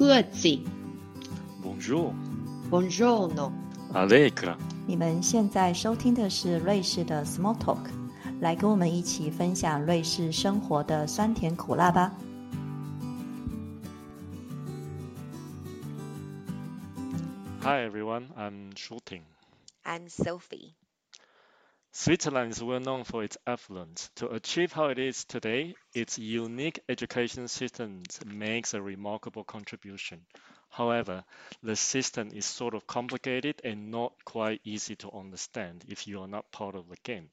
Grüezi. Bonjour. Buongiorno. Allegra. 你们现在收听的是瑞士的 Small Talk，来跟我们一起分享瑞士生活的酸甜苦辣吧。Hi everyone, I'm Shooting. I'm Sophie. Switzerland is well known for its affluence. To achieve how it is today, its unique education system makes a remarkable contribution. However, the system is sort of complicated and not quite easy to understand if you are not part of the game.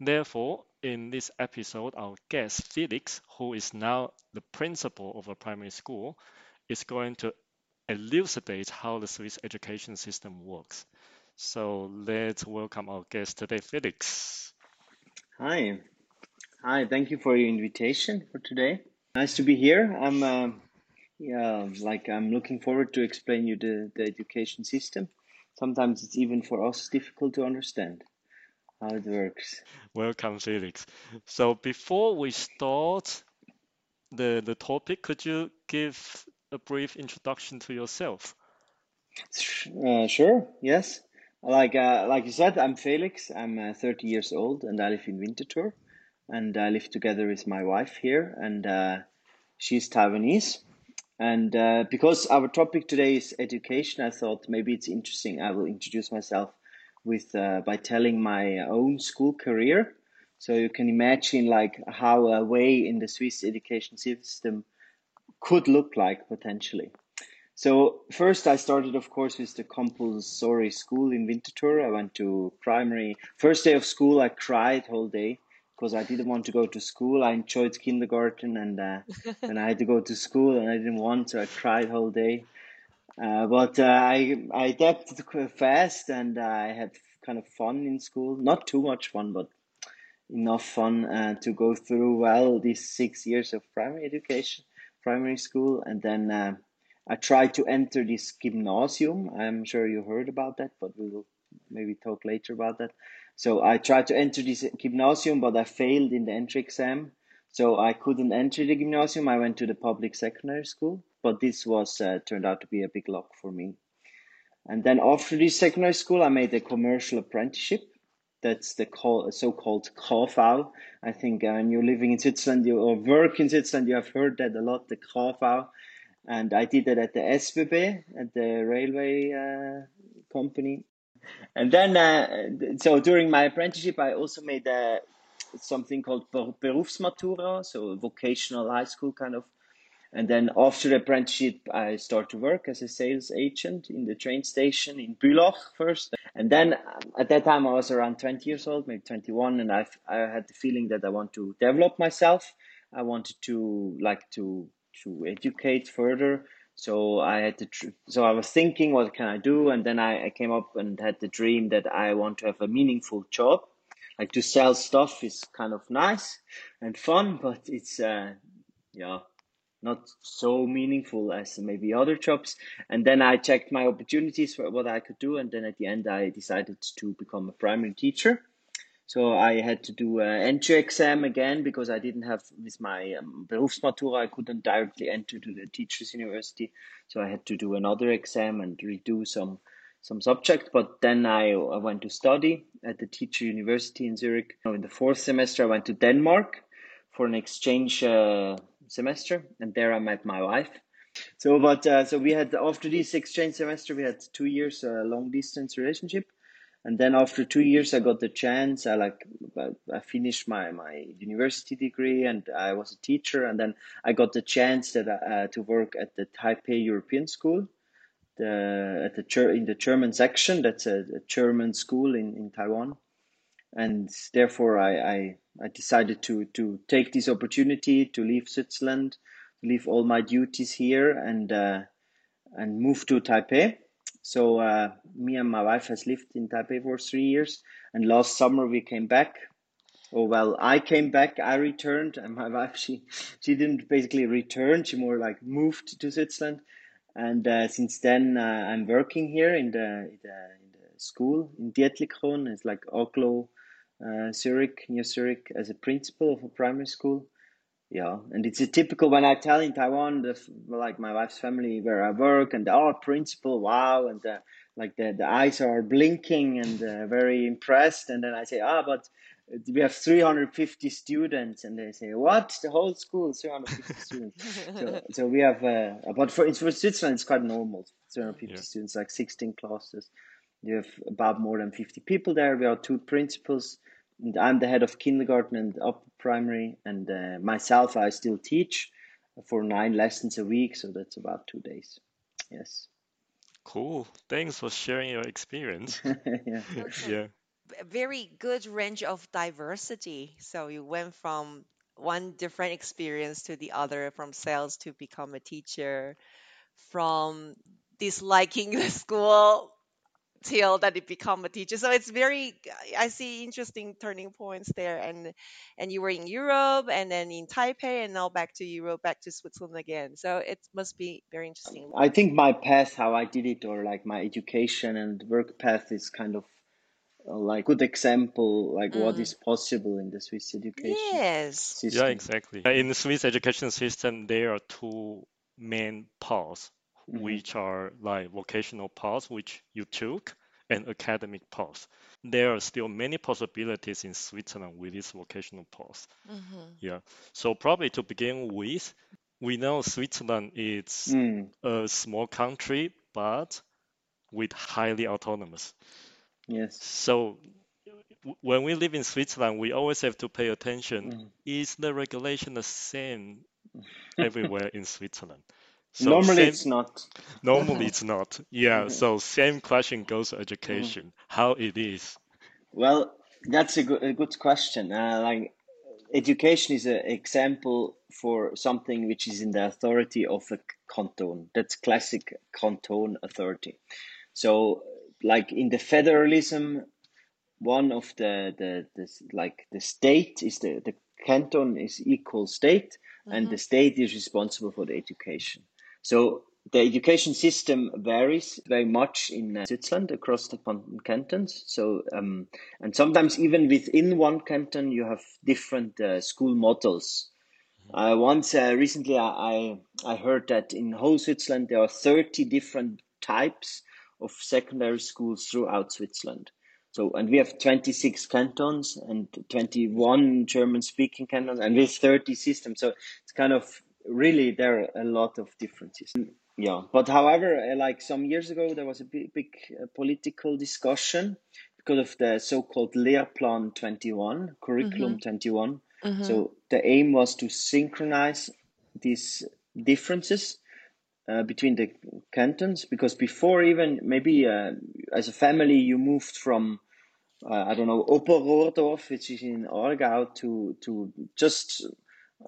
Therefore, in this episode, our guest Felix, who is now the principal of a primary school, is going to elucidate how the Swiss education system works. So let's welcome our guest today, Felix. Hi. Hi, thank you for your invitation for today. Nice to be here. I'm uh, yeah, like I'm looking forward to explain you the, the education system. Sometimes it's even for us difficult to understand how it works. Welcome, Felix. So before we start the the topic, could you give a brief introduction to yourself? Uh, sure, yes. Like uh, like you said, I'm Felix. I'm uh, 30 years old and I live in Winterthur. And I live together with my wife here, and uh, she's Taiwanese. And uh, because our topic today is education, I thought maybe it's interesting. I will introduce myself with uh, by telling my own school career. So you can imagine like how a way in the Swiss education system could look like potentially. So first, I started, of course, with the compulsory school in Winterthur. I went to primary. First day of school, I cried whole day because I didn't want to go to school. I enjoyed kindergarten, and uh, and I had to go to school, and I didn't want to. I cried whole day. Uh, but uh, I I adapted fast, and I had kind of fun in school. Not too much fun, but enough fun uh, to go through well these six years of primary education, primary school, and then. I tried to enter this gymnasium. I'm sure you heard about that, but we will maybe talk later about that. So I tried to enter this gymnasium, but I failed in the entry exam. So I couldn't enter the gymnasium. I went to the public secondary school, but this was uh, turned out to be a big lock for me. And then after this secondary school, I made a commercial apprenticeship. That's the call, so-called KV. I think uh, when you're living in Switzerland you, or work in Switzerland, you have heard that a lot, the KV and I did that at the SBB, at the railway uh, company. And then, uh, so during my apprenticeship, I also made uh, something called Berufsmatura, so vocational high school kind of. And then after the apprenticeship, I started to work as a sales agent in the train station in Bülach first. And then at that time, I was around 20 years old, maybe 21, and I, I had the feeling that I want to develop myself. I wanted to like to to educate further. So I had to, tr- so I was thinking, what can I do? And then I, I came up and had the dream that I want to have a meaningful job. Like to sell stuff is kind of nice and fun, but it's, uh, yeah, not so meaningful as maybe other jobs. And then I checked my opportunities for what I could do. And then at the end, I decided to become a primary teacher. So I had to do an entry exam again because I didn't have with my um, Berufsmatura, I couldn't directly enter to the teachers university. So I had to do another exam and redo some some subject. But then I, I went to study at the teacher university in Zurich. In the fourth semester, I went to Denmark for an exchange uh, semester, and there I met my wife. So, but uh, so we had after this exchange semester, we had two years uh, long distance relationship and then after two years i got the chance. I like i finished my my university degree and i was a teacher. And then i got the chance that uh, to work at the taipei european school the at the in the german section. That's a, a german school in in taiwan. And therefore I, I i decided to to take this opportunity to leave switzerland leave all my duties here and uh, and move to taipei so uh, me and my wife has lived in Taipei for three years, and last summer we came back. Oh well, I came back, I returned, and my wife she she didn't basically return. She more like moved to Switzerland, and uh, since then uh, I'm working here in the, in the in the school in Dietlikon. It's like Oglo, uh, Zurich near Zurich as a principal of a primary school. Yeah, and it's a typical when I tell in Taiwan, the, like my wife's family where I work, and oh, principal, wow, and uh, like the, the eyes are blinking and uh, very impressed, and then I say, ah, but we have 350 students, and they say, what? The whole school, 350 students. so, so we have, uh, but for, for Switzerland, it's quite normal, 350 yeah. students, like 16 classes. You have about more than 50 people there. We are two principals and I'm the head of kindergarten and upper primary, and uh, myself, I still teach for nine lessons a week, so that's about two days. Yes. Cool. Thanks for sharing your experience. yeah. yeah. Very good range of diversity. So you went from one different experience to the other, from sales to become a teacher, from disliking the school till that it become a teacher so it's very i see interesting turning points there and and you were in europe and then in taipei and now back to europe back to switzerland again so it must be very interesting i think my path how i did it or like my education and work path is kind of uh, like good example like mm. what is possible in the swiss education yes system. yeah exactly in the swiss education system there are two main paths. Which are like vocational paths which you took and academic paths. There are still many possibilities in Switzerland with this vocational path. Mm-hmm. Yeah. So probably to begin with, we know Switzerland is mm. a small country, but with highly autonomous. Yes. So when we live in Switzerland, we always have to pay attention. Mm. Is the regulation the same everywhere in Switzerland? So normally same, it's not. Normally it's not. Yeah. So same question goes to education. Mm. How it is? Well, that's a good, a good question. Uh, like education is an example for something which is in the authority of a canton. That's classic canton authority. So, like in the federalism, one of the the, the like the state is the the canton is equal state, mm-hmm. and the state is responsible for the education. So the education system varies very much in uh, Switzerland across the cantons. So, um, and sometimes even within one canton, you have different uh, school models. Uh, once uh, recently, I, I heard that in whole Switzerland there are 30 different types of secondary schools throughout Switzerland. So, and we have 26 cantons and 21 German speaking cantons and with 30 systems. So it's kind of really there are a lot of differences yeah but however uh, like some years ago there was a big, big uh, political discussion because of the so-called lehrplan 21 curriculum mm-hmm. 21 mm-hmm. so the aim was to synchronize these differences uh, between the cantons because before even maybe uh, as a family you moved from uh, I don't know Oberrohrdorf, which is in Aargau, to to just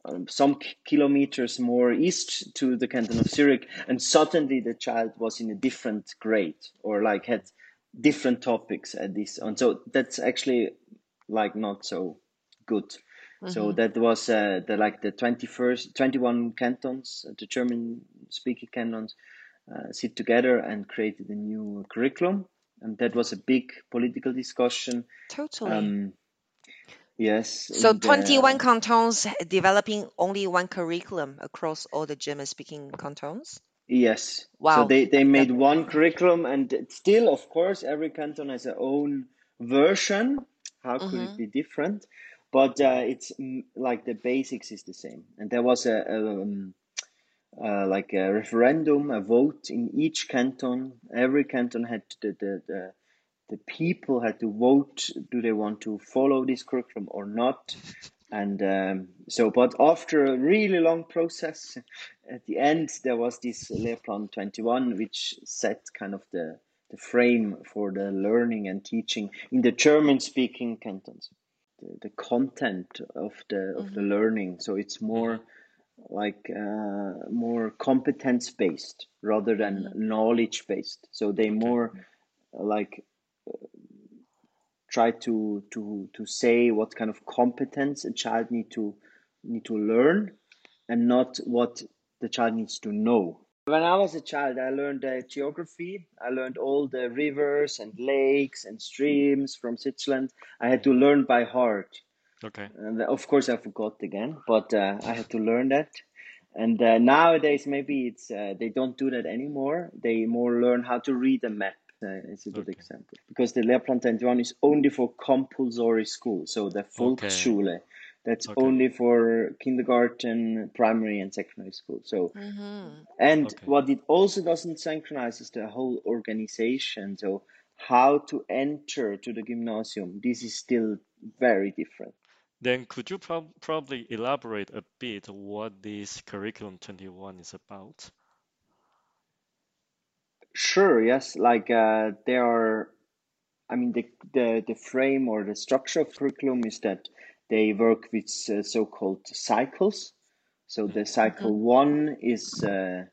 um, some kilometers more east to the canton of Zurich, and suddenly the child was in a different grade or like had different topics at this, and so that's actually like not so good. Mm-hmm. So that was uh, the like the twenty first, twenty one cantons, uh, the German speaking cantons, uh, sit together and created a new curriculum, and that was a big political discussion. Totally. Um, Yes. So 21 cantons developing only one curriculum across all the German speaking cantons? Yes. Wow. So they, they made one curriculum and still, of course, every canton has their own version. How could mm-hmm. it be different? But uh, it's mm, like the basics is the same. And there was a, a um, uh, like a referendum, a vote in each canton. Every canton had the, the, the the people had to vote do they want to follow this curriculum or not and um, so but after a really long process at the end there was this lehrplan 21 which set kind of the the frame for the learning and teaching in the german speaking cantons the, the content of the mm-hmm. of the mm-hmm. learning so it's more like uh, more competence based rather than mm-hmm. knowledge based so they more like try to to to say what kind of competence a child need to need to learn and not what the child needs to know when i was a child i learned uh, geography i learned all the rivers and lakes and streams from switzerland i had to learn by heart Okay. And of course, I forgot again, but uh, I had to learn that. And uh, nowadays, maybe it's uh, they don't do that anymore. They more learn how to read a map. Uh, it's a good Okay. example because the Lehrplan 21 is only for compulsory school, so the Volksschule. That's Okay. only for kindergarten, primary, and secondary school. So Mm-hmm. and Okay. what it also doesn't synchronize is the whole organization. So how to enter to the gymnasium, this is still very different. Then could you prob probably elaborate a bit what this curriculum 21 is about? Sure, yes, like uh, there are, I mean, the, the the frame or the structure of curriculum is that they work with uh, so-called cycles. So the cycle one is uh,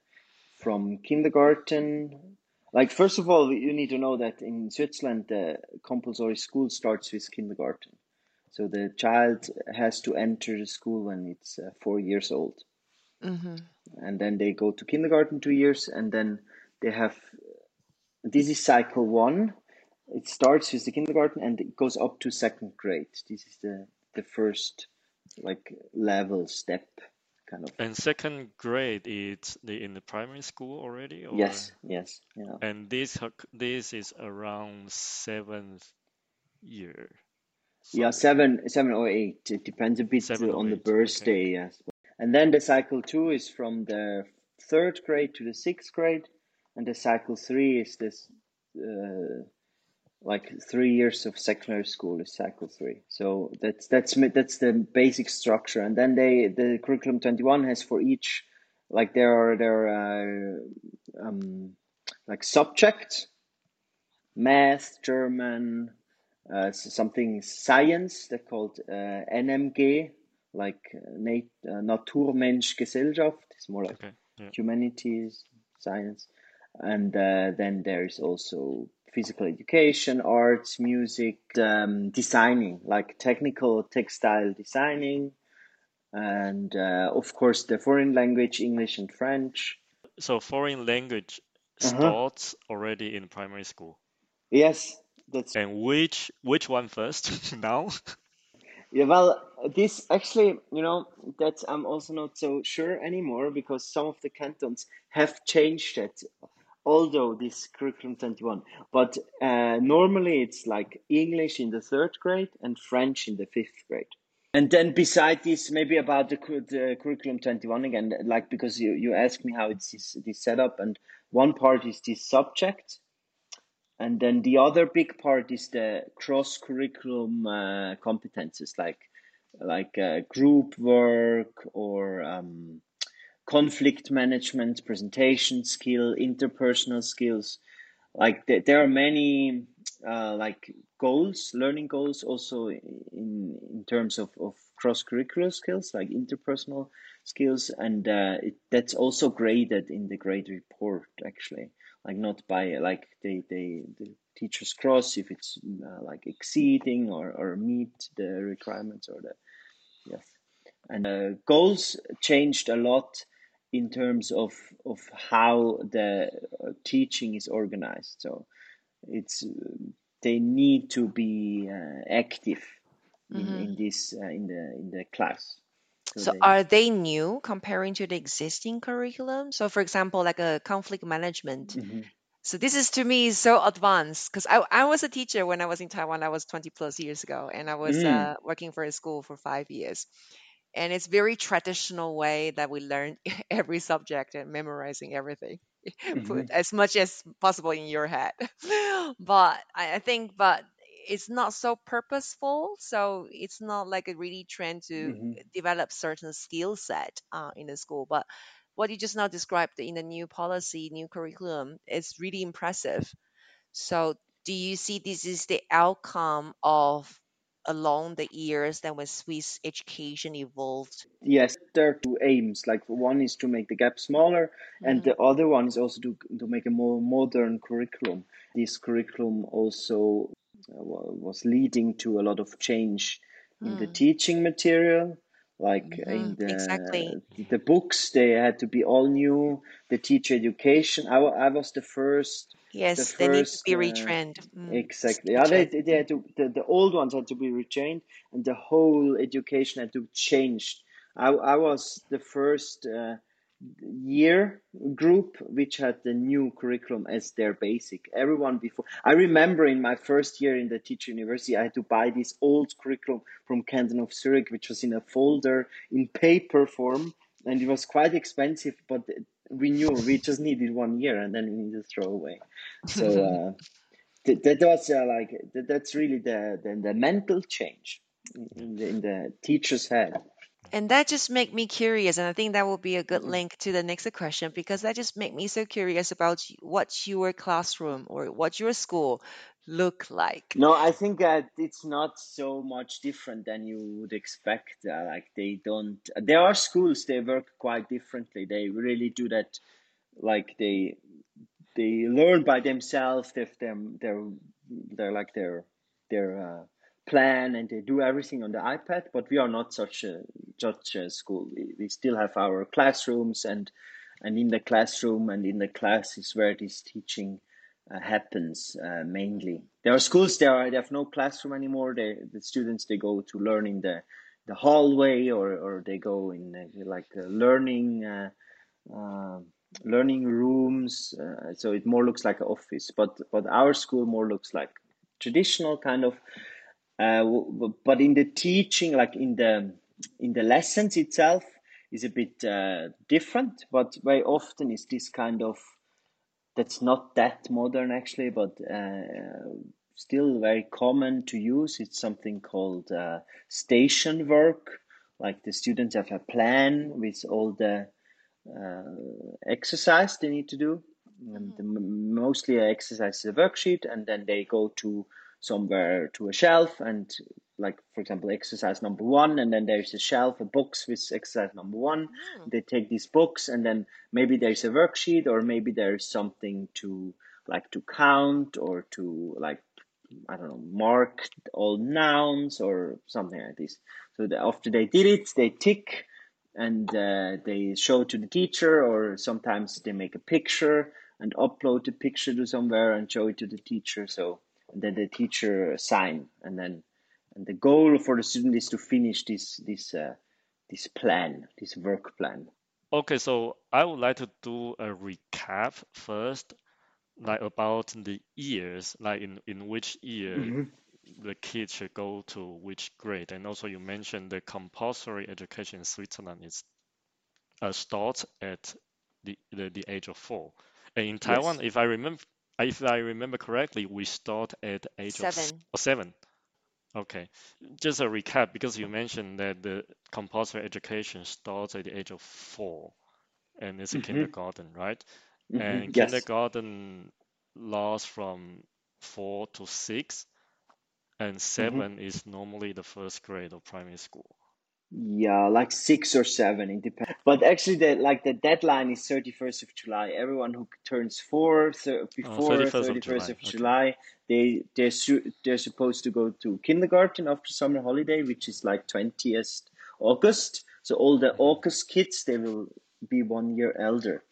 from kindergarten. Like first of all, you need to know that in Switzerland, the compulsory school starts with kindergarten. So the child has to enter the school when it's uh, four years old. Mm-hmm. and then they go to kindergarten two years and then they have this is cycle one. It starts with the kindergarten and it goes up to second grade. This is the the first like level step kind of. And second grade is the in the primary school already, or? Yes yes yeah. And this this is around seventh year. yeah seven seven or eight. It depends a bit on the eight. Okay. birthday yes. And then the cycle two is from the third grade to the sixth grade and the cycle three is this uh, like three years of secondary school is cycle three. So that's that's that's the basic structure, and then they the curriculum twenty one has for each like there are there are uh, um, like subjects, math, German, uh, something science they're called uh, NMG, like uh, nat- uh, Natur, Mensch, Gesellschaft. It's more like Okay. Yeah. humanities, science, and uh, then there is also physical education, arts, music, um, designing, like technical textile designing, and uh, of course the foreign language, English and French. So foreign language Uh-huh. starts already in primary school. Yes, that's And which which one first now? yeah. Well, this actually, you know, that I'm also not so sure anymore because some of the cantons have changed it although this curriculum 21 but uh, normally it's like english in the third grade and french in the fifth grade. And then beside this maybe about the, the curriculum 21 again like because you, you asked me how it's this, this set up and one part is this subject and then the other big part is the cross curriculum uh, competences like like uh, group work or um, conflict management, presentation skill, interpersonal skills. Like th- there are many uh, like goals, learning goals, also in in terms of, of cross curricular skills, like interpersonal skills, and uh, it, that's also graded in the grade report actually. Like not by like they they the teachers cross if it's uh, like exceeding or or meet the requirements or the yes and uh, goals changed a lot in terms of of how the uh, teaching is organized so it's uh, they need to be uh, active in Mm-hmm. in this uh, in the in the class so So they are they new comparing to the existing curriculum? So for example, like a conflict management. Mhm. So this is to me so advanced because I, I was a teacher when I was in Taiwan. I was 20 plus years ago and I was Mm. uh, working for a school for five years. And it's very traditional way that we learn every subject and memorizing everything. Put Mhm. as much as possible in your head. but I, I think but it's not so purposeful. So it's not like a really trend to Mhm. develop certain skill set uh, in the school. But what you just now described in the new policy, new curriculum, is really impressive. So, do you see this is the outcome of along the years that when Swiss education evolved? yes there are two aims like one is to make the gap smaller and Mhm. the other one is also to, to make a more modern curriculum this curriculum also uh, was leading to a lot of change in the Mm, teaching material like in mhm, Exactly. the the books they had to be all new the teacher education i, I was the first Yes, they need to first be uh, retrained. Mm, exactly. Yeah, they, they had to, the, the old ones had to be retrained, and the whole education had to change. I, I was the first uh, year group which had the new curriculum as their basic. Everyone before, I remember in my first year in the teacher university, I had to buy this old curriculum from Canton of Zurich, which was in a folder in paper form, and it was quite expensive, but we knew we just needed one year and then we need to throw away. So uh, th- that was uh, like th- that's really the, the the mental change in the, in the teacher's head. And that just make me curious, and I think that will be a good Mhm. link to the next question because that just make me so curious about what your classroom or what your school look like. No, I think that it's not so much different than you would expect. Uh, like they don't. There are schools they work quite differently. They really do that. Like they they learn by themselves. They've them they're they're like their their uh, plan and they do everything on the iPad. But we are not such a such a school. We, we still have our classrooms and and in the classroom and in the class is where this teaching uh, happens uh, mainly. There are schools there are they have no classroom anymore. They the students they go to learn in the the hallway or or they go in uh, like uh, learning. Uh, uh, learning rooms uh, so it more looks like an office but but our school more looks like traditional kind of uh, but in the teaching like in the in the lessons itself is a bit uh, different but very often is this kind of that's not that modern actually but uh, still very common to use. It's something called uh, station work. Like the students have a plan with all the uh, exercise they need to do. And the, mostly exercise is a worksheet, and then they go to somewhere to a shelf and like for example exercise number one and then there's a shelf a box with exercise number one. Mm. they take these books and then maybe there's a worksheet or maybe there's something to like to count or to like i don't know mark all nouns or something like this. So the, after they did it they tick and uh, they show to the teacher or sometimes they make a picture and upload the picture to somewhere and show it to the teacher. So and then the teacher sign and then and the goal for the student is to finish this this uh, this plan this work plan Okay, so I would like to do a recap first, like about the years, like in, in which year hmm the kids should go to which grade. And also you mentioned the compulsory education in Switzerland is uh, starts at the, the, the age of four. And in Taiwan, yes if I remember if I remember correctly, we start at age of Seven. or seven. Okay, just a recap because you mentioned that the compulsory education starts at the age of four and it's a hmm kindergarten, right? hmm And yes kindergarten lasts from four to six, and hmm seven is normally the first grade of primary school. Yeah, like six or seven, it depends. But actually, the like the deadline is 31st of July. Everyone who turns four th Uh, before 31st of July. of Okay. They they're su they're supposed to go to kindergarten after summer holiday, which is like 20th August. So all the Mhm. August kids, they will be one year elder.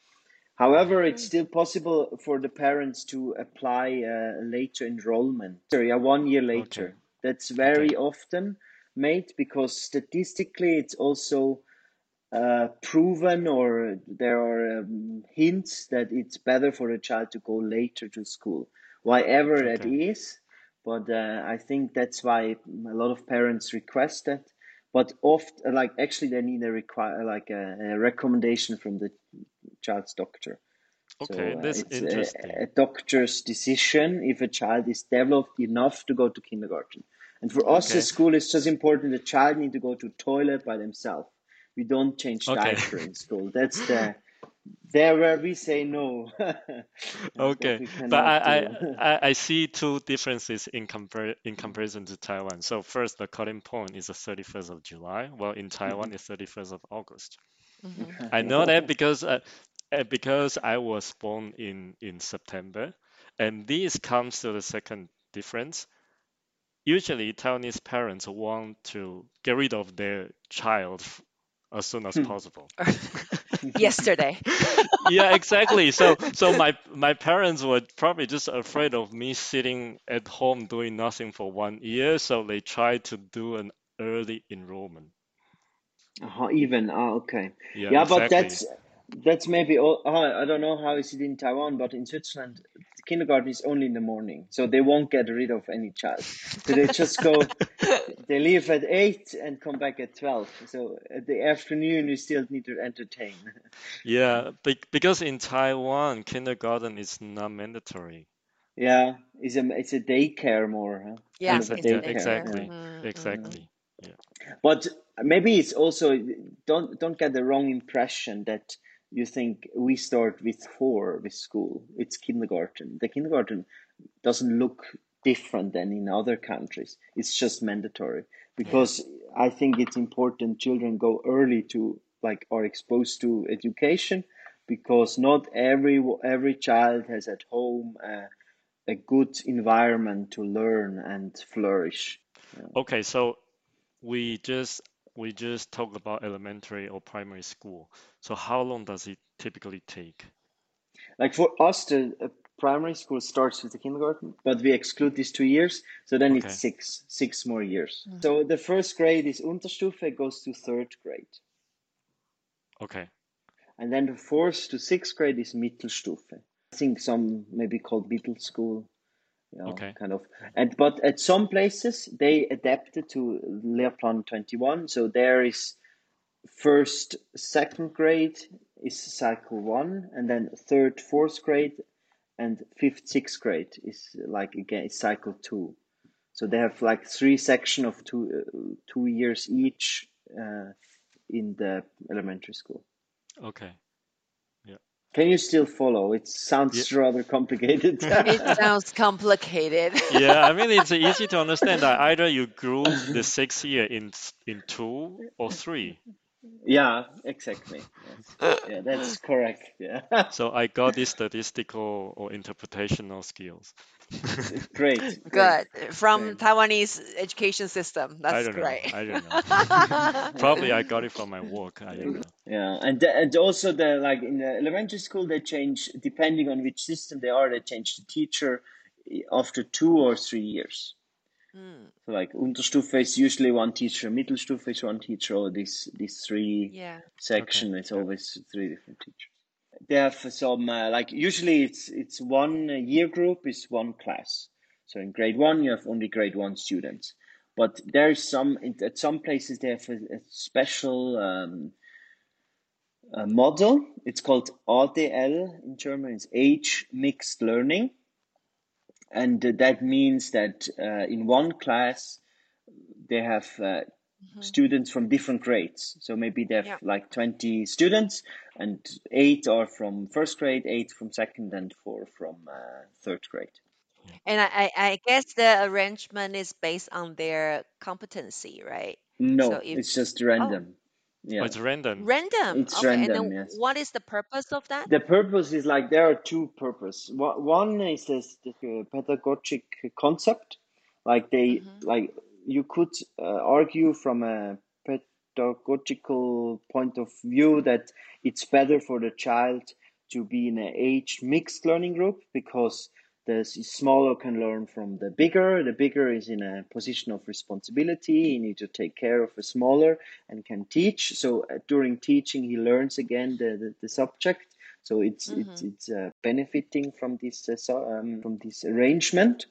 However, Mhm. it's still possible for the parents to apply uh, later enrollment. Sorry, yeah, one year Okay. later. That's Okay. very often made because statistically it's also uh, proven or there are um, hints that it's better for a child to go later to school, whatever that Okay. is. But uh, I think that's why a lot of parents request that. But oft, like actually, they need a require like a, a recommendation from the child's doctor. So Okay, uh, that's it's a, interesting. a doctor's decision if a child is developed enough to go to kindergarten. And for us, the school is just important. The child need to go to toilet by themselves. We don't change Okay. diaper in school. That's the there where we say no. Okay, but I. I I I see two differences in compar in comparison to Taiwan. So first, the cutting point is the 31st of July, Well, in Taiwan it's 31st of August. hmm I know that because uh, uh, because I was born in in September, and this comes to the second difference. Usually, Taiwanese parents want to get rid of their child as soon as possible. yesterday. yeah, exactly. So so my my parents were probably just afraid of me sitting at home doing nothing for one year, so they tried to do an early enrollment. Uh-huh, even ah, okay. Yeah, Yeah, but that's that's maybe all. oh, I don't know how is it in Taiwan, but in Switzerland, kindergarten is only in the morning, so they won't get rid of any child. So they just go, they leave at eight and come back at twelve. So at the afternoon, you still need to entertain. Yeah, be because in Taiwan, kindergarten is not mandatory. Yeah, it's a it's a daycare more, huh? Yeah, Kind of it's a Yeah, daycare. exactly. Mm, mm. Exactly. But maybe it's also don't don't get the wrong impression that you think we start with four with school. It's kindergarten. The kindergarten doesn't look different than in other countries. It's just mandatory because I think it's important children go early to like are exposed to education because not every every child has at home uh, a good environment to learn and flourish. Okay, so we just we just talked about elementary or primary school. So how long does it typically take? Like for us, the uh, primary school starts with the kindergarten, but we exclude these two years, so then Okay. it's six, six more years. So the first grade is Unterstufe, goes to third grade, Okay. and then the fourth to sixth grade is Mittelstufe. I think some maybe called middle school, you know, Okay. kind of. And but at some places they adapted to Lehrplan 21, so there is first, second grade is cycle one, and then third, fourth grade, and fifth, sixth grade is like again it's cycle two. So they have like three section of two uh, two years each uh, in the elementary school. Okay. Can you still follow? It sounds rather complicated. It sounds complicated. Yeah, I mean it's easy to understand that either you group the six year in in two or three. yeah, exactly. Yes. Yeah, that's correct. Yeah, So I got these statistical or interpretational skills. Great. great. Good. From Same. Taiwanese education system. I That's don't know. I don't know. Probably I got it from my work. I don't know. Yeah, and the, and also the like in the elementary school they change depending on which system they are. They change the teacher after two or three years. Mm, So like Unterstufe is usually one teacher, Mittelstufe is one teacher, or these these three yeah. section it's always three different teachers. They have some uh, like usually it's it's one year group is one class. So in grade one you have only grade one students, but there is some at some places they have a, a special um, uh, model. It's called ADL in German. It's age mixed learning, and that means that uh, in one class they have uh, Mhm. students from different grades. So maybe they have Yeah. like 20 students, and eight are from first grade, eight from second, and four from uh, third grade. And I, I, I guess the arrangement is based on their competency, right? No, So if- it's just random. Oh, Yeah. it's random. Random. It's okay. random, and then yes. what is the purpose of that? The purpose is like there are two purposes. One is this, the uh, pedagogic concept, like they Mhm. like you could uh, argue from a pedagogical point of view that it's better for the child to be in an age mixed learning group because the smaller can learn from the bigger. The bigger is in a position of responsibility. He need to take care of the smaller and can teach. So uh, during teaching, he learns again the, the, the subject. So it's it's it's uh, benefiting from this uh, um, from this arrangement,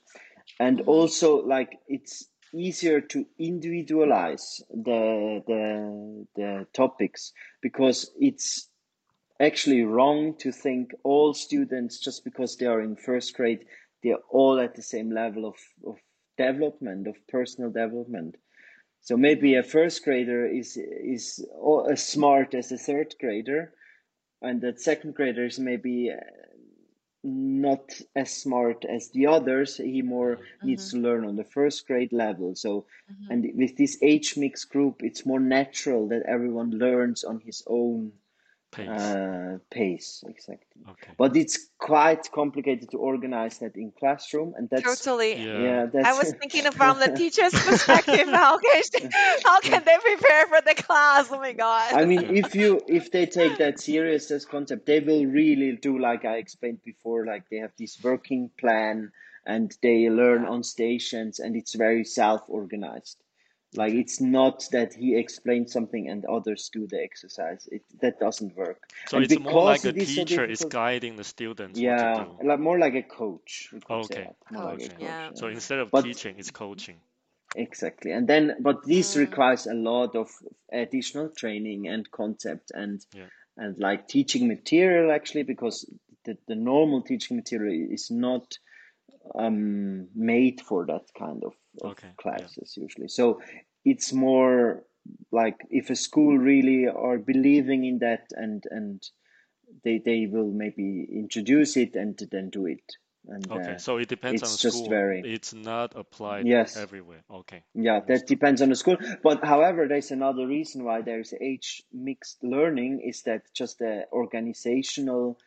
and Mhm. also like it's easier to individualize the the the topics because it's actually wrong to think all students just because they are in first grade they're all at the same level of, of development of personal development. So maybe a first grader is is as smart as a third grader and that second grader is maybe not as smart as the others. He more needs to learn on the first grade level. So Mhm. and with this age mix group it's more natural that everyone learns on his own Pace. uh, pace exactly. Okay. But it's quite complicated to organize that in classroom, and that's Totally. Yeah. yeah, that's I was thinking from the teacher's perspective, how can she, how can they prepare for the class? Oh my god. I mean, if you if they take that serious as concept, they will really do like I explained before. Like they have this working plan, and they learn on stations, and it's very self organized. Like it's not that he explains something and others do the exercise. It that doesn't work. So And it's more like because a it is so teacher is guiding the students what Yeah, to do. like more like a coach. we could say Okay. that, more like a Coach, yeah. coach, So instead of But- teaching, it's coaching. Exactly. And then, but this Mm. requires a lot of additional training and concept and Yeah. and like teaching material actually because the, the normal teaching material is not um, made for that kind of, of Okay, yeah. classes usually. So it's more like if a school really are believing in that and and they they will maybe introduce it and then do it. And Okay, uh, so it depends on it's the just school. very- It's not applied Yes. everywhere. Okay. Yeah, that depends on the school. But however, there's another reason why there's age mixed learning is that just the organizational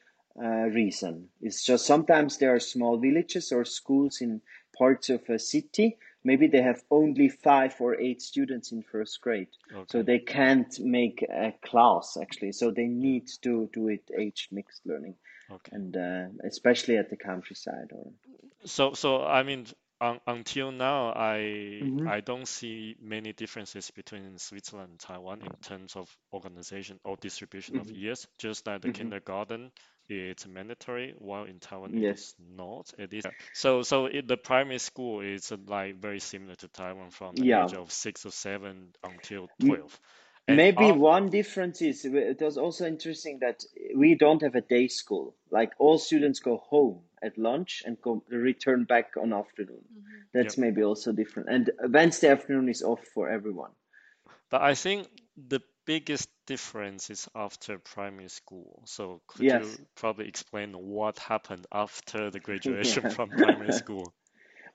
uh, reason. It's just sometimes there are small villages or schools in parts of a city. Maybe they have only five or eight students in first grade, so they can't make a class actually. So they need to do it age mixed learning, Okay. and uh, especially at the countryside or So, so I mean, un, until now, I Mhm. I don't see many differences between Switzerland and Taiwan in terms of organization or distribution of Mhm. years. Just like the Mhm. kindergarten, it's mandatory, while in Taiwan Yes. it's not. It is. So, so it, the primary school is uh, like very similar to Taiwan from the Yeah. age of six or seven until twelve. And Maybe af- one difference is it was also interesting that we don't have a day school. Like all students go home at lunch and go return back on afternoon. That's maybe also different. And Wednesday afternoon is off for everyone. But I think the biggest difference is after primary school. So could Yes. you probably explain what happened after the graduation Yeah. from primary school?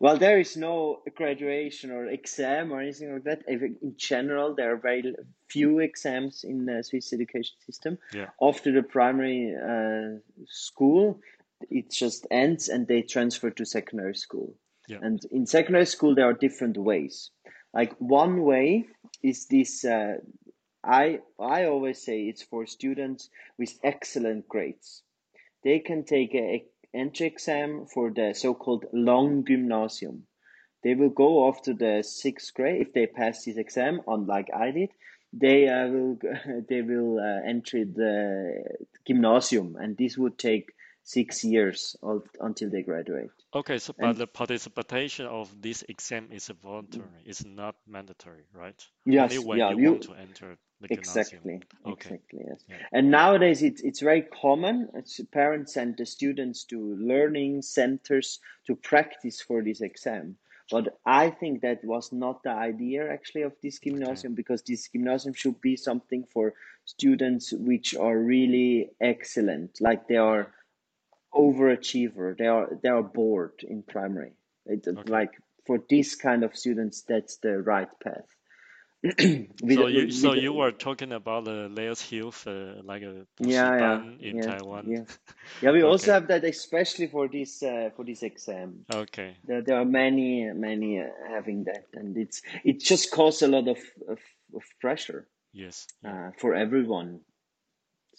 Well, there is no graduation or exam or anything like that. In general, there are very few exams in the Swiss education system. Yeah. After the primary uh, school, it just ends and they transfer to secondary school. Yeah. And in secondary school, there are different ways. Like one way is this. Uh, I I always say it's for students with excellent grades. They can take an entry exam for the so-called long gymnasium. They will go after the sixth grade if they pass this exam, unlike I did. They uh, will they will uh, enter the gymnasium, and this would take six years of, until they graduate. Okay, so And- but the participation of this exam is voluntary. It's not mandatory, right? Yes, Only when yeah, you you- want to enter. Exactly, Okay. exactly, yes. Yeah. And nowadays it's it's very common. It's parents send the students to learning centers to practice for this exam. But I think that was not the idea actually of this gymnasium because this gymnasium should be something for students which are really excellent, like they are overachiever. They are they are bored in primary. It, Okay. Like for this kind of students, that's the right path. with, so you, with, so you were talking about the layers hill for uh, like a yeah, yeah, in yeah, Taiwan. Yeah, yeah we okay. also have that especially for this uh, for this exam. Okay. There, there are many many uh, having that, and it's it just costs a lot of, of, of pressure. Yes. Uh, for everyone,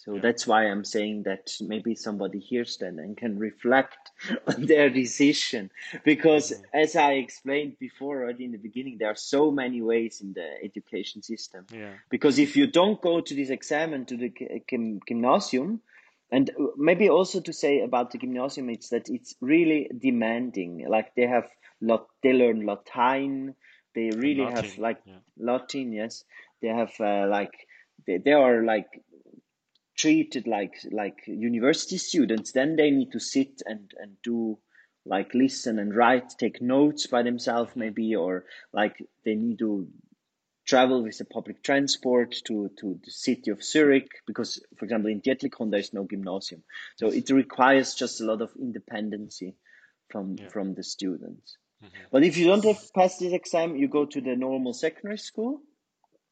so Yeah. that's why I'm saying that maybe somebody hears that and can reflect on their decision. Because Mhm. as I explained before, already in the beginning, there are so many ways in the education system. Yeah. Because if you don't go to this exam and to the gym- gymnasium, and maybe also to say about the gymnasium, it's that it's really demanding. Like they have lot, they learn Latin. They really have like yeah. Latin. Yes, they have uh, like they, they are like treated like like university students. Then they need to sit and and do like listen and write, take notes by themselves maybe, or like they need to travel with the public transport to, to the city of Zurich because, for example, in Dietlikon there is no gymnasium, so it requires just a lot of independency from Yeah. from the students. Mhm. But if you don't have passed this exam, you go to the normal secondary school,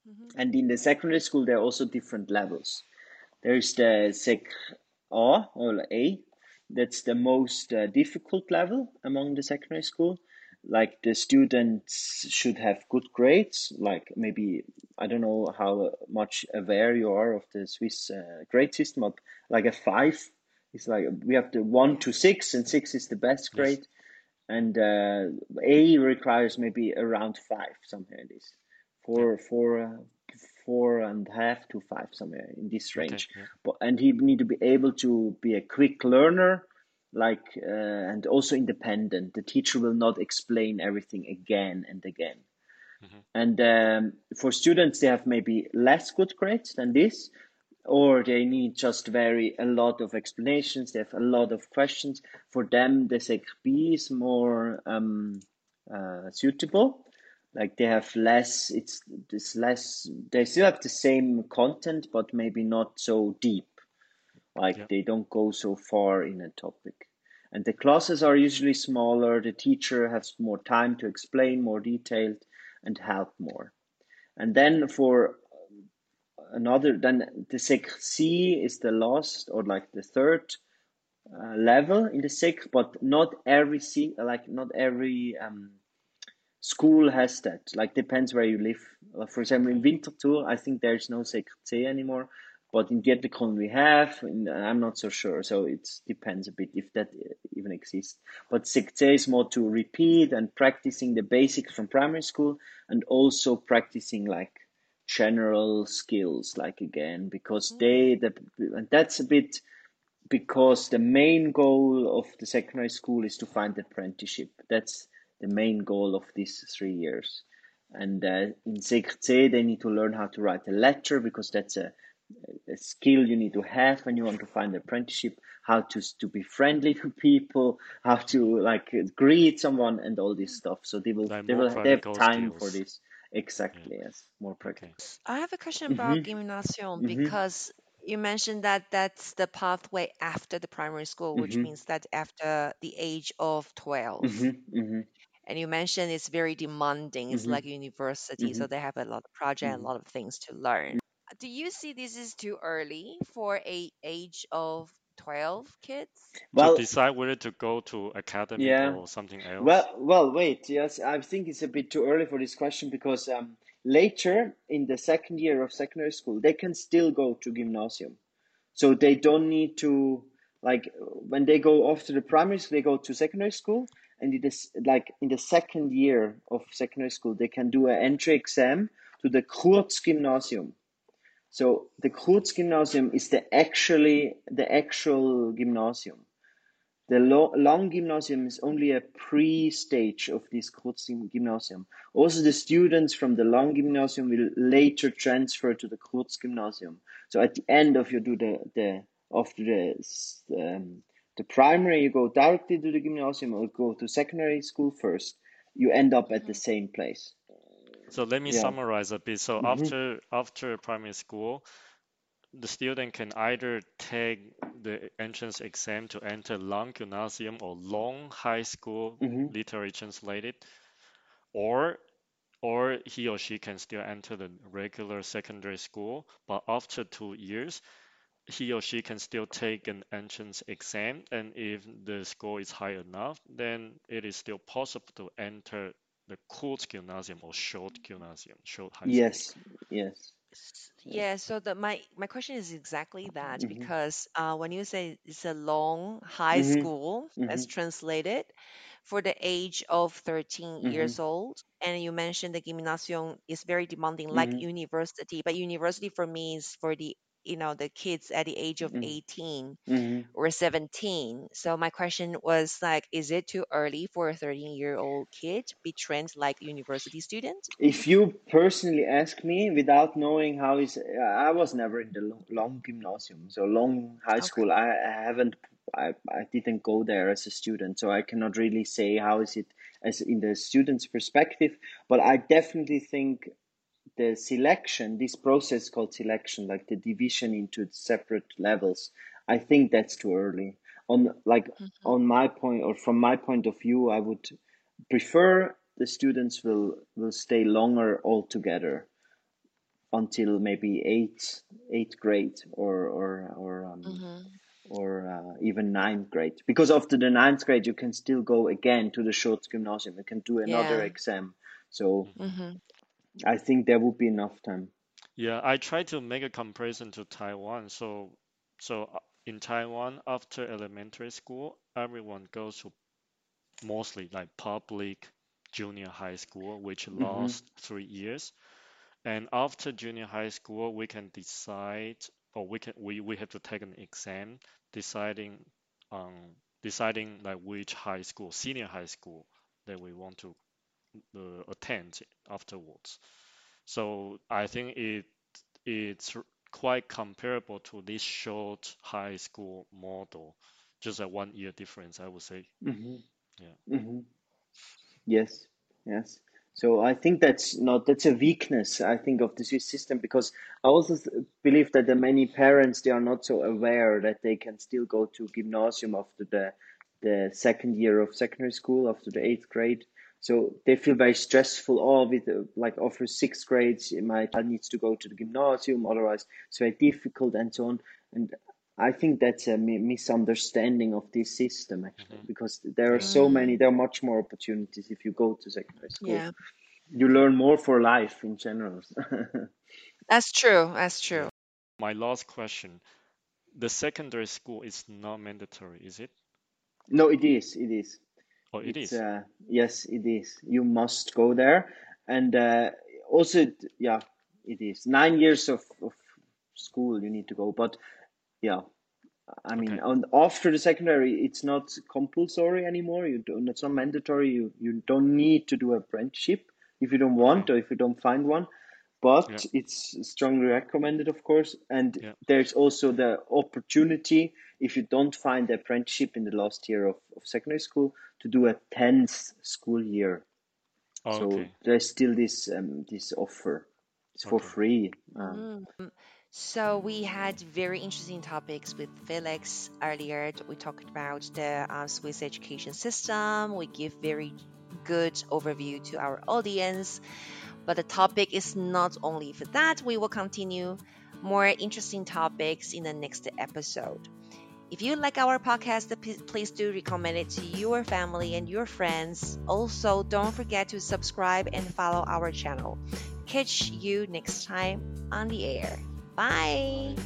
Mhm. and in the secondary school there are also different levels. There is the Sec A or A. That's the most uh, difficult level among the secondary school. Like the students should have good grades. Like maybe I don't know how much aware you are of the Swiss uh, grade system, but like a five is like we have the one to six, and six is the best Yes. grade, and uh, A requires maybe around five, something like this, four, four, uh, four and a half to five, somewhere in this Okay. range. Yeah. But and he need to be able to be a quick learner, like uh, and also independent. The teacher will not explain everything again and again. Mhm. And um, for students, they have maybe less good grades than this, or they need just very a lot of explanations. They have a lot of questions. For them, the Sec B is more um, uh, suitable. Like they have less. It's this less. They still have the same content, but maybe not so deep. Like Yeah. they don't go so far in a topic. And the classes are usually smaller. The teacher has more time to explain more detailed and help more. And then for another, then the Sec C is the last or like the third uh, level in the Sec, but not every C, like not every um, school has that. Like depends where you live. Uh, for example, in Winterthur, I think there's no C anymore, but in Dietlikon we have. And I'm not so sure, so it depends a bit if that even exists. But C is more to repeat and practicing the basics from primary school, and also practicing like general skills, like again, because they the and that's a bit because the main goal of the secondary school is to find the apprenticeship. That's the main goal of these three years. And uh, in Sec C, they need to learn how to write a letter because that's a, a skill you need to have when you want to find an apprenticeship. How to to be friendly to people, how to like greet someone, and all this stuff. So they will Like they will they have practical time for this. Exactly, yes, more Okay. practical. I have a question about Mhm, Gymnasium mhm, because you mentioned that that's the pathway after the primary school, which mhm, means that after the age of 12. And you mentioned it's very demanding. It's mhm, like university, so mhm, they have a lot of project, a mhm. lot of things to learn. Do you see this is too early for a age of 12 kids? To Well, decide whether to go to academy yeah. or something else. Well, well, wait. Yes, I think it's a bit too early for this question because um, later in the second year of secondary school, they can still go to gymnasium. So they don't need to like when they go off to the primary school, they go to secondary school, and it is like in the second year of secondary school, they can do an entry exam to the Kurzgymnasium. So the Kurzgymnasium is the actually the actual gymnasium. The lo- long gymnasium is only a pre-stage of this Kurzgymnasium. Also, the students from the long gymnasium will later transfer to the Kurzgymnasium. So at the end of you do the the after the um, the primary, you go directly to the gymnasium or go to secondary school first. You end up at the same place. So let me Yeah. summarize a bit. So Mhm. after after primary school, the student can either take the entrance exam to enter Long Gymnasium or Long High School, Mhm. literally translated, or or he or she can still enter the regular secondary school, but after two years, he or she can still take an entrance exam, and if the score is high enough, then it is still possible to enter the Kurzgymnasium or short gymnasium, short high school. Yes. Yes. Yeah, so the my my question is exactly that Mhm. because uh, when you say it's a long high Mhm. school, as Mhm. translated, for the age of 13 Mhm. years old, and you mentioned the gymnasium is very demanding, like Mhm. university, but university for me is for the you know the kids at the age of Mhm. 18 Mhm. or 17. So my question was like, is it too early for a 13 year old kid to be trained like university student? If you personally ask me, without knowing how is, I was never in the lo- long gymnasium, so long high Okay. school. I, I haven't, I, I didn't go there as a student, so I cannot really say how is it as in the student's perspective. But I definitely think the selection, this process called selection, like the division into separate levels, I think that's too early. On like Mhm. on my point or from my point of view, I would prefer the students will will stay longer altogether. until maybe eighth eighth grade or or or um, Mm-hmm. or uh, even ninth grade. Because after the ninth grade, you can still go again to the short gymnasium. You can do another Yeah. exam. So Mm-hmm. I think there would be enough time. Yeah, I try to make a comparison to Taiwan. So, so uh, in Taiwan, after elementary school, everyone goes to mostly like public junior high school, which hmm lasts three years. And after junior high school, we can decide, or we can we, we have to take an exam deciding um deciding like which high school, senior high school that we want to uh, attend afterwards. So I think it it's quite comparable to this short high school model, just a one year difference, I would say. hmm Yeah. hmm Yes, yes. So I think that's not that's a weakness, I think, of the Swiss system because I also th- believe that the many parents they are not so aware that they can still go to gymnasium after the the second year of secondary school, after the eighth grade. So they feel very stressful. Oh, with uh, like after sixth grades, my child needs to go to the gymnasium, otherwise it's very difficult and so on. And I think that's a mi- misunderstanding of this system actually, hmm because there are Yeah. so many, Mm. there are much more opportunities if you go to secondary school. Yeah, You learn more for life in general. that's true. That's true. My last question. The secondary school is not mandatory, is it? No, it is, it is. Oh, it It's is. uh yes, it is. You must go there. And uh also yeah, it is. Nine years of, of school you need to go. But yeah, I mean, Okay. on after the secondary, it's not compulsory anymore. You don't, it's not mandatory. You you don't need to do a apprenticeship if you don't want or if you don't find one. But Yeah. it's strongly recommended, of course. And Yeah. there's also the opportunity, if you don't find the apprenticeship in the last year of, of secondary school, to do a 10th school year. Oh, So okay. there's still this um, this offer. It's for free. Um, Mm. So we had very interesting topics with Felix earlier. We talked about the uh, Swiss education system. We give very good overview to our audience. But the topic is not only for that. We will continue more interesting topics in the next episode. If you like our podcast, please do recommend it to your family and your friends. Also, don't forget to subscribe and follow our channel. Catch you next time on the air. Bye.